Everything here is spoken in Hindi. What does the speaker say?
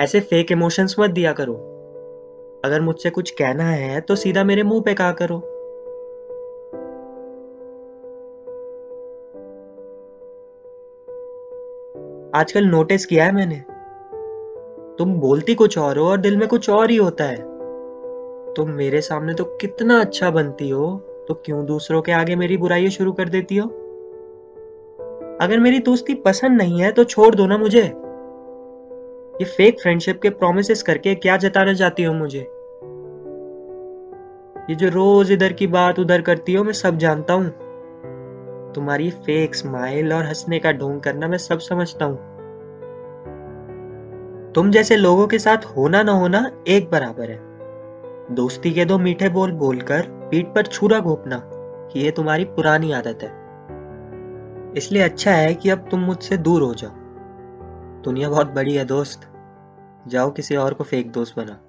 ऐसे फेक इमोशंस मत दिया करो। अगर मुझसे कुछ कहना है तो सीधा मेरे मुँह पे कहा करो। आजकल नोटिस किया है मैंने। तुम बोलती कुछ और हो और दिल में कुछ और ही होता है। तुम मेरे सामने तो कितना अच्छा बनती हो तो क्यों दूसरों के आगे मेरी बुराई शुरू कर देती हो? अगर मेरी दोस्ती पसंद नहीं है तो छोड़ दो ना मुझे। ये फेक फ्रेंडशिप के प्रोमिस करके क्या जताना चाहती हो मुझे? ये जो रोज इधर की बात उधर करती हो, मैं सब जानता हूँ। तुम्हारी फेक स्माइल और हंसने का ढोंग करना मैं सब समझता हूँ। तुम जैसे लोगों के साथ होना ना होना एक बराबर है। दोस्ती के दो मीठे बोल बोलकर पीठ पर छुरा घोपना, ये तुम्हारी पुरानी आदत है। इसलिए अच्छा है कि अब तुम मुझसे दूर हो जाओ। दुनिया बहुत बड़ी है दोस्त। जाओ किसी और को फेक दोस्त बना।